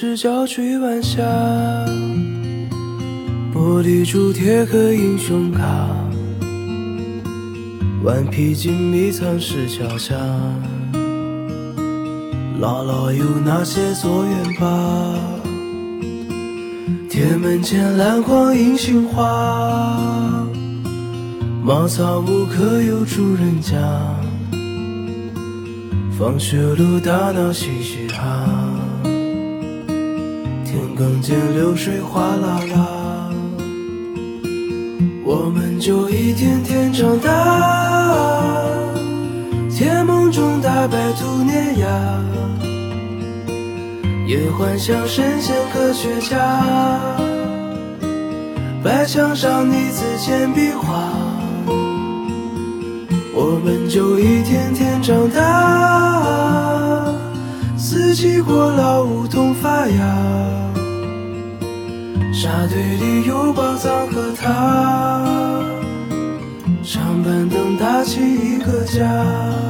赤脚追晚霞，玻璃珠贴个英雄卡，顽皮筋迷藏石桥下，姥姥有那些作业吧？铁门前篮筐银杏花，茅草屋可有住人家？放学路打闹嘻嘻。更见流水哗啦啦，我们就一天天长大，甜梦中大白兔碾压，也幻想神仙科学家，白墙上泥字简笔画，我们就一天天长大，四季过老梧桐发芽。沙堆里有宝藏和他，长板凳搭起一个家。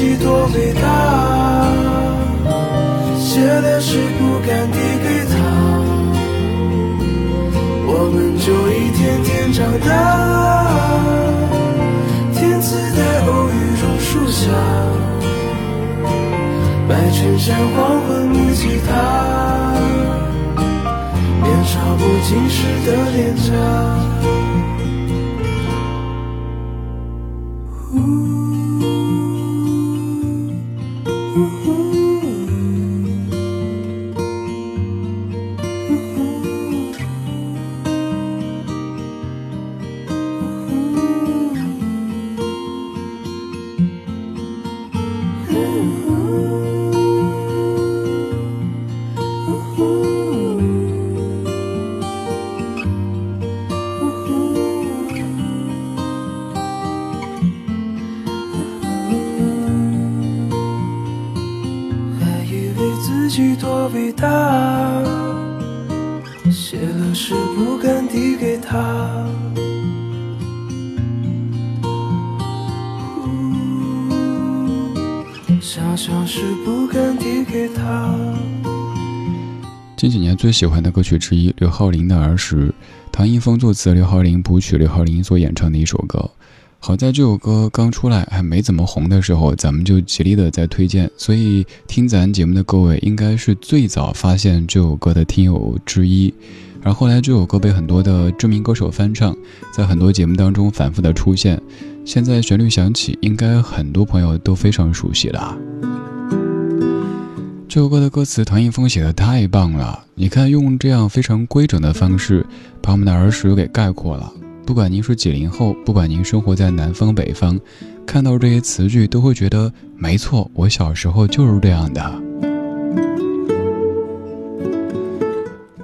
己多伟大，写的诗不敢递给他，我们就一天天长大。天赐的偶遇榕树下，白衬衫黄昏木吉他，年少不经事的脸颊。最喜欢的歌曲之一，刘浩林的《儿时》，唐一峰作词，刘浩林谱曲，刘浩林所演唱的一首歌。好在这首歌刚出来还没怎么红的时候，咱们就极力的在推荐，所以听咱节目的各位应该是最早发现这首歌的听友之一。而后来这首歌被很多的知名歌手翻唱，在很多节目当中反复的出现。现在旋律响起，应该很多朋友都非常熟悉了。这首歌的歌词，唐一峰写的太棒了。你看，用这样非常规整的方式，把我们的儿时给概括了。不管您是几零后，不管您生活在南方北方，看到这些词句，都会觉得没错，我小时候就是这样的。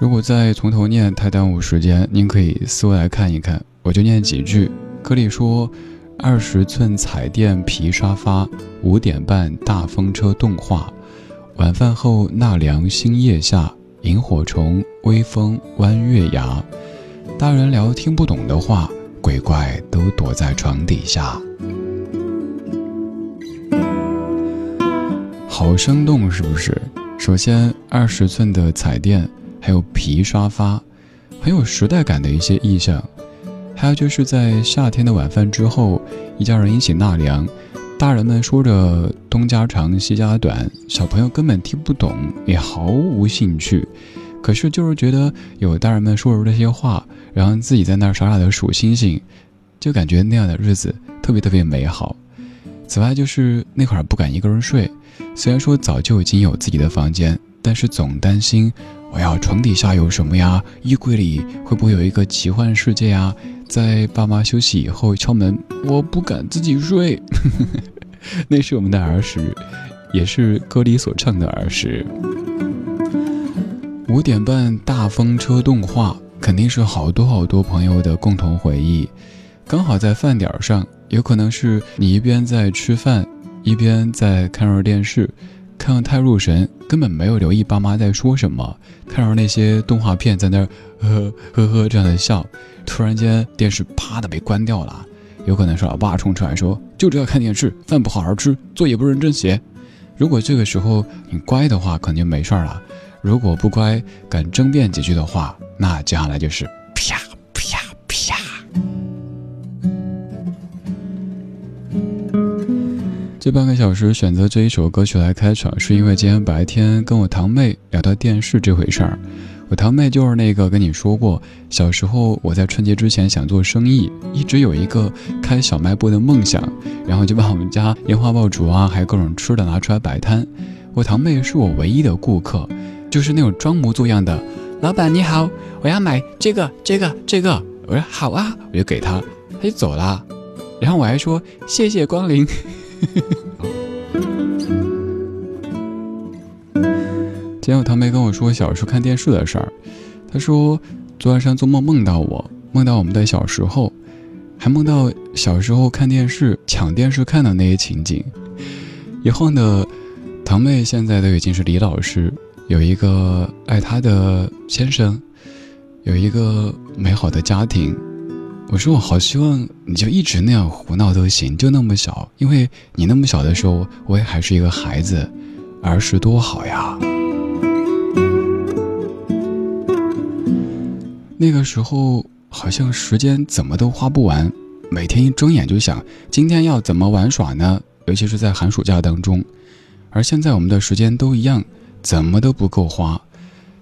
如果再从头念太耽误时间，您可以思维来看一看，我就念几句。歌里说：“二十寸彩电皮沙发，五点半大风车动画。”晚饭后纳凉星夜下，萤火虫微风弯月牙，大人聊听不懂的话，鬼怪都躲在床底下。好生动，是不是？首先，二十寸的彩电，还有皮沙发，很有时代感的一些意象。还有就是在夏天的晚饭之后，一家人一起纳凉。大人们说着东家长西家短，小朋友根本听不懂，也毫无兴趣。可是就是觉得有大人们说着这些话，然后自己在那儿傻傻的数星星，就感觉那样的日子特别特别美好。此外，就是那会儿不敢一个人睡，虽然说早就已经有自己的房间，但是总担心我要床底下有什么呀，衣柜里会不会有一个奇幻世界呀？在爸妈休息以后敲门，我不敢自己睡。那是我们的儿时，也是歌里所唱的儿时。五点半大风车动画，肯定是好多好多朋友的共同回忆。刚好在饭点上，有可能是你一边在吃饭，一边在看会儿电视。看得太入神，根本没有留意爸妈在说什么。看着那些动画片，在那儿呵呵呵这样的笑。突然间，电视啪的被关掉了。有可能是老爸冲出来说：“就知道看电视，饭不好好吃，作业不认真写。”如果这个时候你乖的话，肯定没事儿了；如果不乖，敢争辩几句的话，那接下来就是这半个小时选择这一首歌曲来开场，是因为今天白天跟我堂妹聊到电视这回事儿。我堂妹就是那个跟你说过，小时候我在春节之前想做生意，一直有一个开小卖部的梦想，然后就把我们家烟花爆竹啊，还有各种吃的拿出来摆摊。我堂妹是我唯一的顾客，就是那种装模作样的。老板你好，我要买这个这个这个。我说好啊，我就给他，他就走了。然后我还说谢谢光临。嘿嘿嘿今天我堂妹跟我说小时候看电视的事儿，她说昨晚上做梦梦到我，梦到我们的小时候，还梦到小时候看电视抢电视看的那些情景。以后呢，堂妹现在都已经是李老师，有一个爱她的先生，有一个美好的家庭。我说我好希望你就一直那样胡闹都行，就那么小，因为你那么小的时候，我也还是一个孩子，儿时多好呀。那个时候好像时间怎么都花不完，每天一睁眼就想今天要怎么玩耍呢？尤其是在寒暑假当中，而现在我们的时间都一样，怎么都不够花。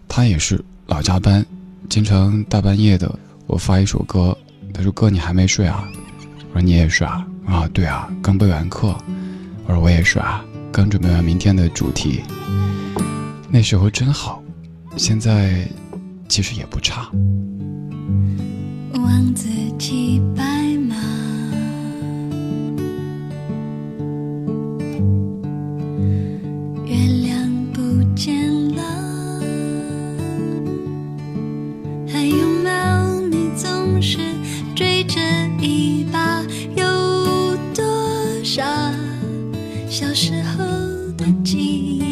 他也是老加班，经常大半夜的，我发一首歌。他说：“哥，你还没睡啊？”我说：“你也是啊？”啊，对啊，刚备完课。我说：“我也是啊，刚准备完明天的主题。”那时候真好，现在其实也不差。王子骑白一把，有多少小时候的记忆？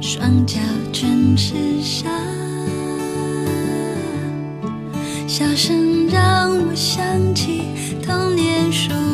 双脚全是沙，笑声让我想起童年时。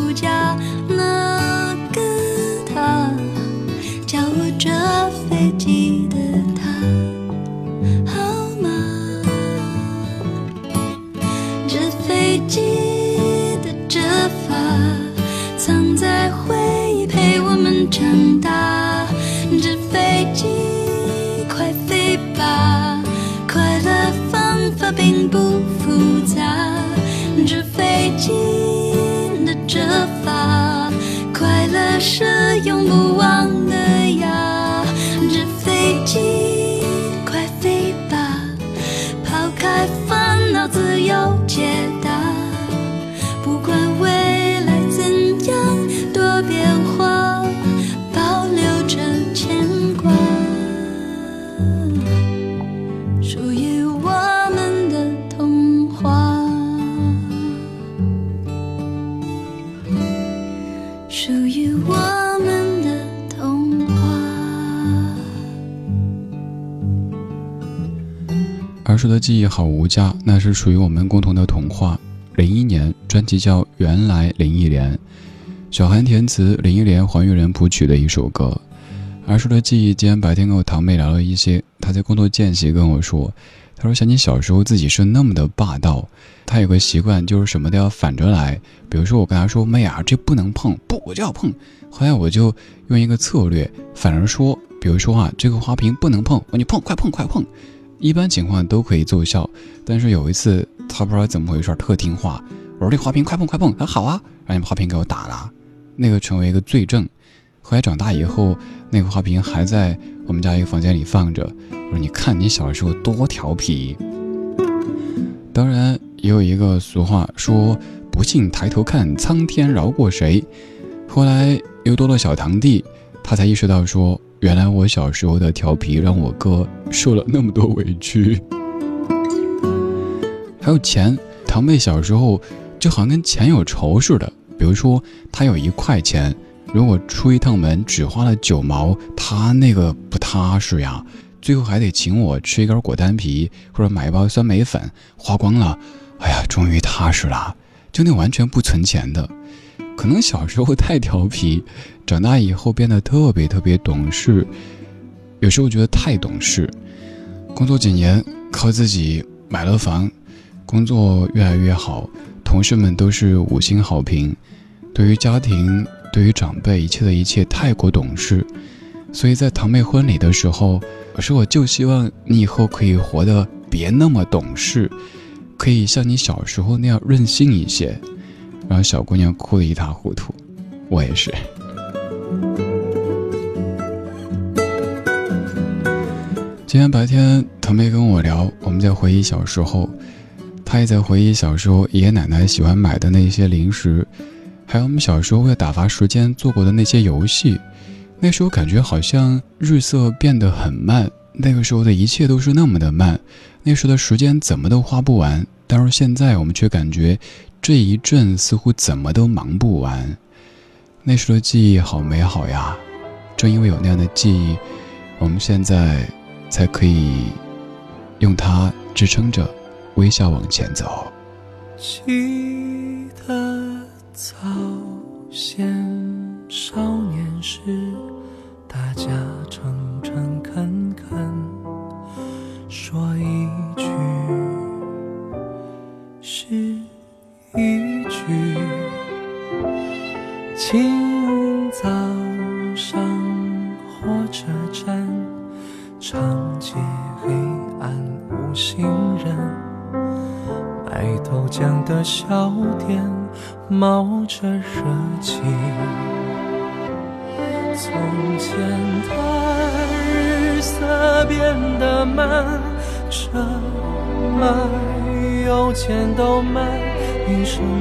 记忆好无价，那是属于我们共同的童话。零一年，专辑叫《原来林忆莲》，小韩填词，林忆莲、黄韵仁谱曲的一首歌。儿时的记忆，今天白天跟我堂妹聊了一些，她在工作间隙跟我说，她说想起小时候自己是那么的霸道，她有个习惯就是什么都要反着来，比如说我跟她说妹啊，这不能碰，不我就要碰，后来我就用一个策略反而说，比如说啊，这个花瓶不能碰，我你碰快碰快碰。一般情况都可以奏效，但是有一次他不知道怎么回事，特听话。我说这花瓶快碰快碰，他好啊，然后花瓶给我打了，那个成为一个罪证。后来长大以后，那个花瓶还在我们家一个房间里放着。我说你看你小时候多调皮。当然也有一个俗话说，不信抬头看，苍天饶过谁。后来又多了小堂弟，他才意识到说。原来我小时候的调皮让我哥受了那么多委屈。还有钱，堂妹小时候就好像跟钱有仇似的。比如说，她有一块钱，如果出一趟门只花了九毛，她那个不踏实呀。最后还得请我吃一根果丹皮或者买一包酸梅粉，花光了，哎呀，终于踏实了。就那完全不存钱的。可能小时候太调皮，长大以后变得特别特别懂事，有时候觉得太懂事。工作几年，靠自己买了房，工作越来越好，同事们都是五星好评。对于家庭，对于长辈，一切的一切太过懂事。所以在堂妹婚礼的时候，我说我就希望你以后可以活得别那么懂事，可以像你小时候那样任性一些。然后小姑娘哭得一塌糊涂，我也是。今天白天，堂妹跟我聊，我们在回忆小时候，她也在回忆小时候爷爷奶奶喜欢买的那些零食，还有我们小时候为了打发时间做过的那些游戏。那时候感觉好像日色变得很慢，那个时候的一切都是那么的慢，那时候的时间怎么都花不完。但是现在我们却感觉。这一阵似乎怎么都忙不完，那时的记忆好美好呀！正因为有那样的记忆，我们现在才可以用它支撑着，微笑往前走。记得早先少年时，大家诚诚恳恳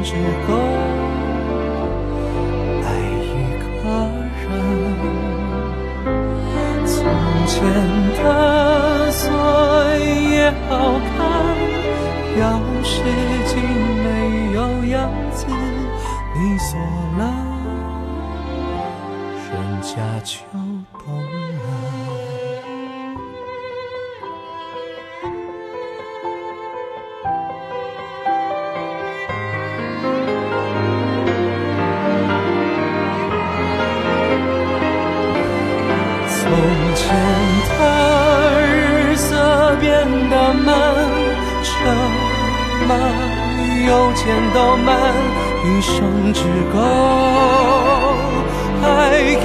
之后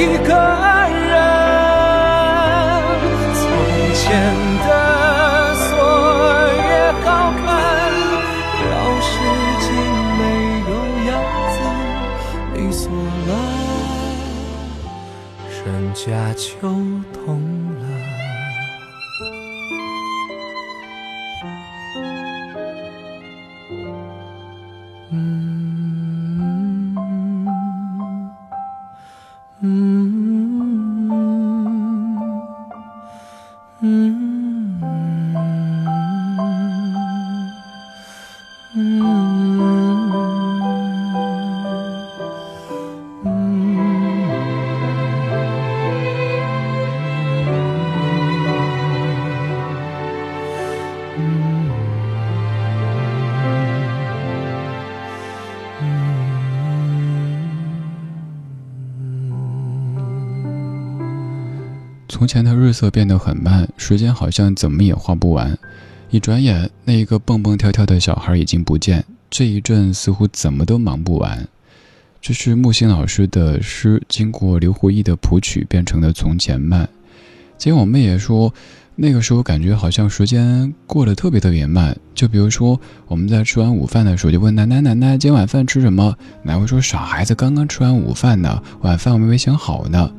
一个人。从前的锁也好看，钥匙竟没有样子，你锁了，人家就从前的日色变得很慢，时间好像怎么也花不完。一转眼，那一个蹦蹦跳跳的小孩已经不见。这一阵似乎怎么都忙不完。这是木心老师的诗，经过刘胡毅的谱曲变成了《从前慢》。今天我妹也说，那个时候感觉好像时间过得特别特别慢。就比如说，我们在吃完午饭的时候，就问奶奶：“奶奶，今晚饭吃什么？”奶奶会说：“傻孩子，刚刚吃完午饭呢，晚饭我们没想好呢。”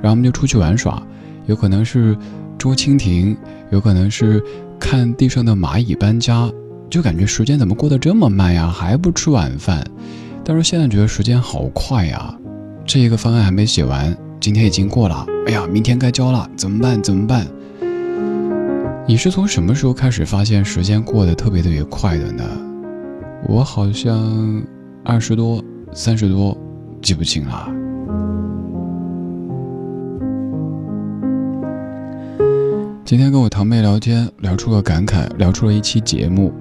然后我们就出去玩耍。有可能是捉蜻蜓，有可能是看地上的蚂蚁搬家，就感觉时间怎么过得这么慢呀？还不吃晚饭？但是现在觉得时间好快呀！这一个方案还没写完，今天已经过了。哎呀，明天该交了，怎么办？怎么办？你是从什么时候开始发现时间过得特别特别快的呢？我好像二十多、三十多，记不清了。今天跟我堂妹聊天，聊出了感慨，聊出了一期节目，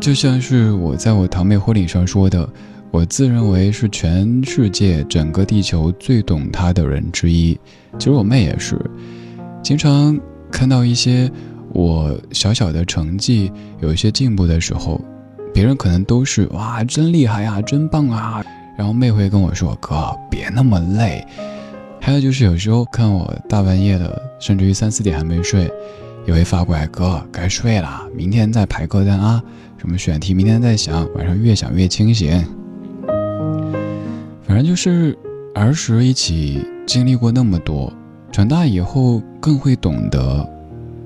就像是我在我堂妹婚礼上说的，我自认为是全世界整个地球最懂她的人之一。其实我妹也是，经常看到一些我小小的成绩有一些进步的时候，别人可能都是哇真厉害呀，真棒啊，然后妹会跟我说哥别那么累。还有就是有时候看我大半夜的，甚至于三四点还没睡，也会发过来，哥该睡了，明天再排歌单啊，什么选题明天再想，晚上越想越清醒。反正就是儿时一起经历过那么多，长大以后更会懂得，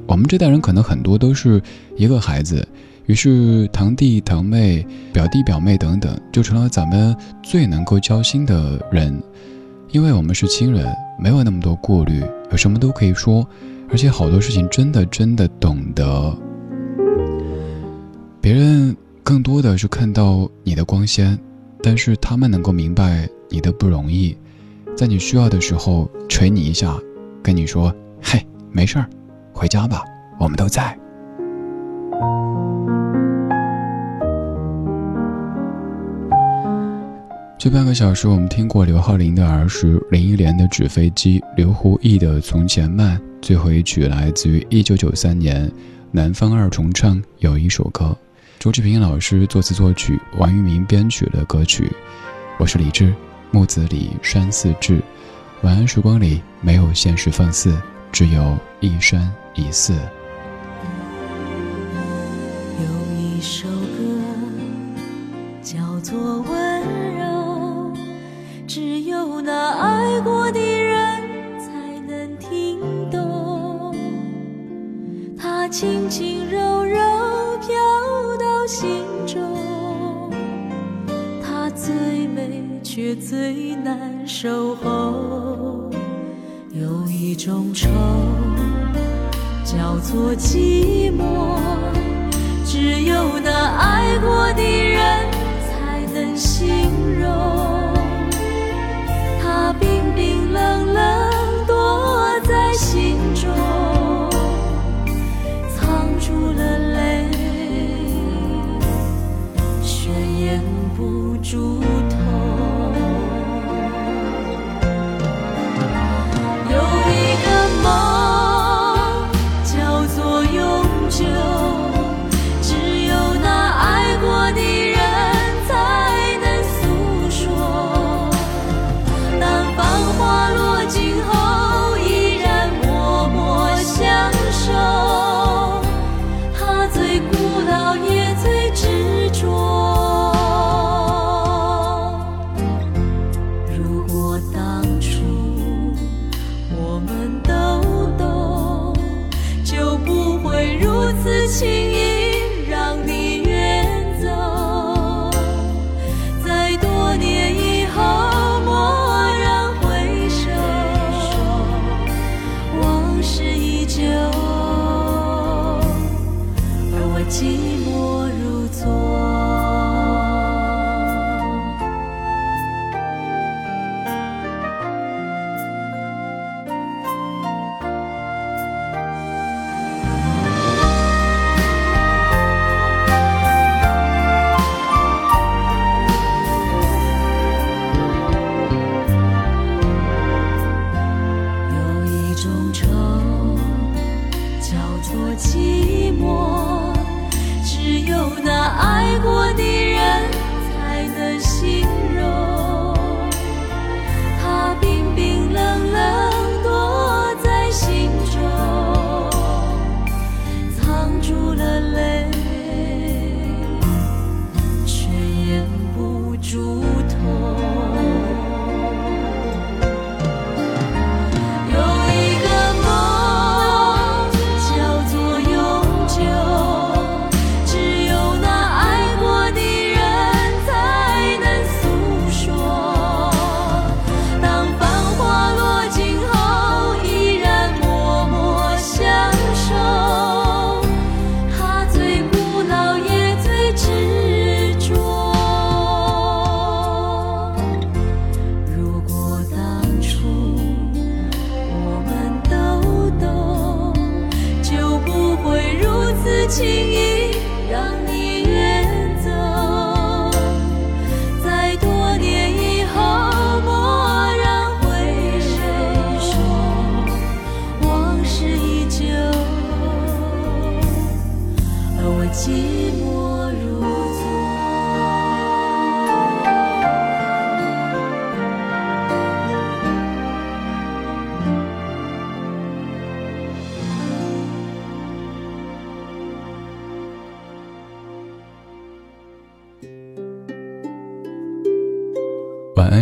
我们这代人可能很多都是一个孩子，于是堂弟堂妹、表弟表妹等等，就成了咱们最能够交心的人。因为我们是亲人，没有那么多顾虑，有什么都可以说，而且好多事情真的真的懂得。别人更多的是看到你的光鲜，但是他们能够明白你的不容易，在你需要的时候捶你一下，跟你说：“嘿，没事儿，回家吧，我们都在。”这半个小时，我们听过刘浩霖的儿时，林忆莲的纸飞机，刘胡毅的从前慢，最后一曲来自于一九九三年南方二重唱有一首歌，周志平老师作词作曲，王玉明编曲的歌曲。我是李志，木子李山寺志。晚安时光里没有现实放肆，只有一山一寺。有一首住。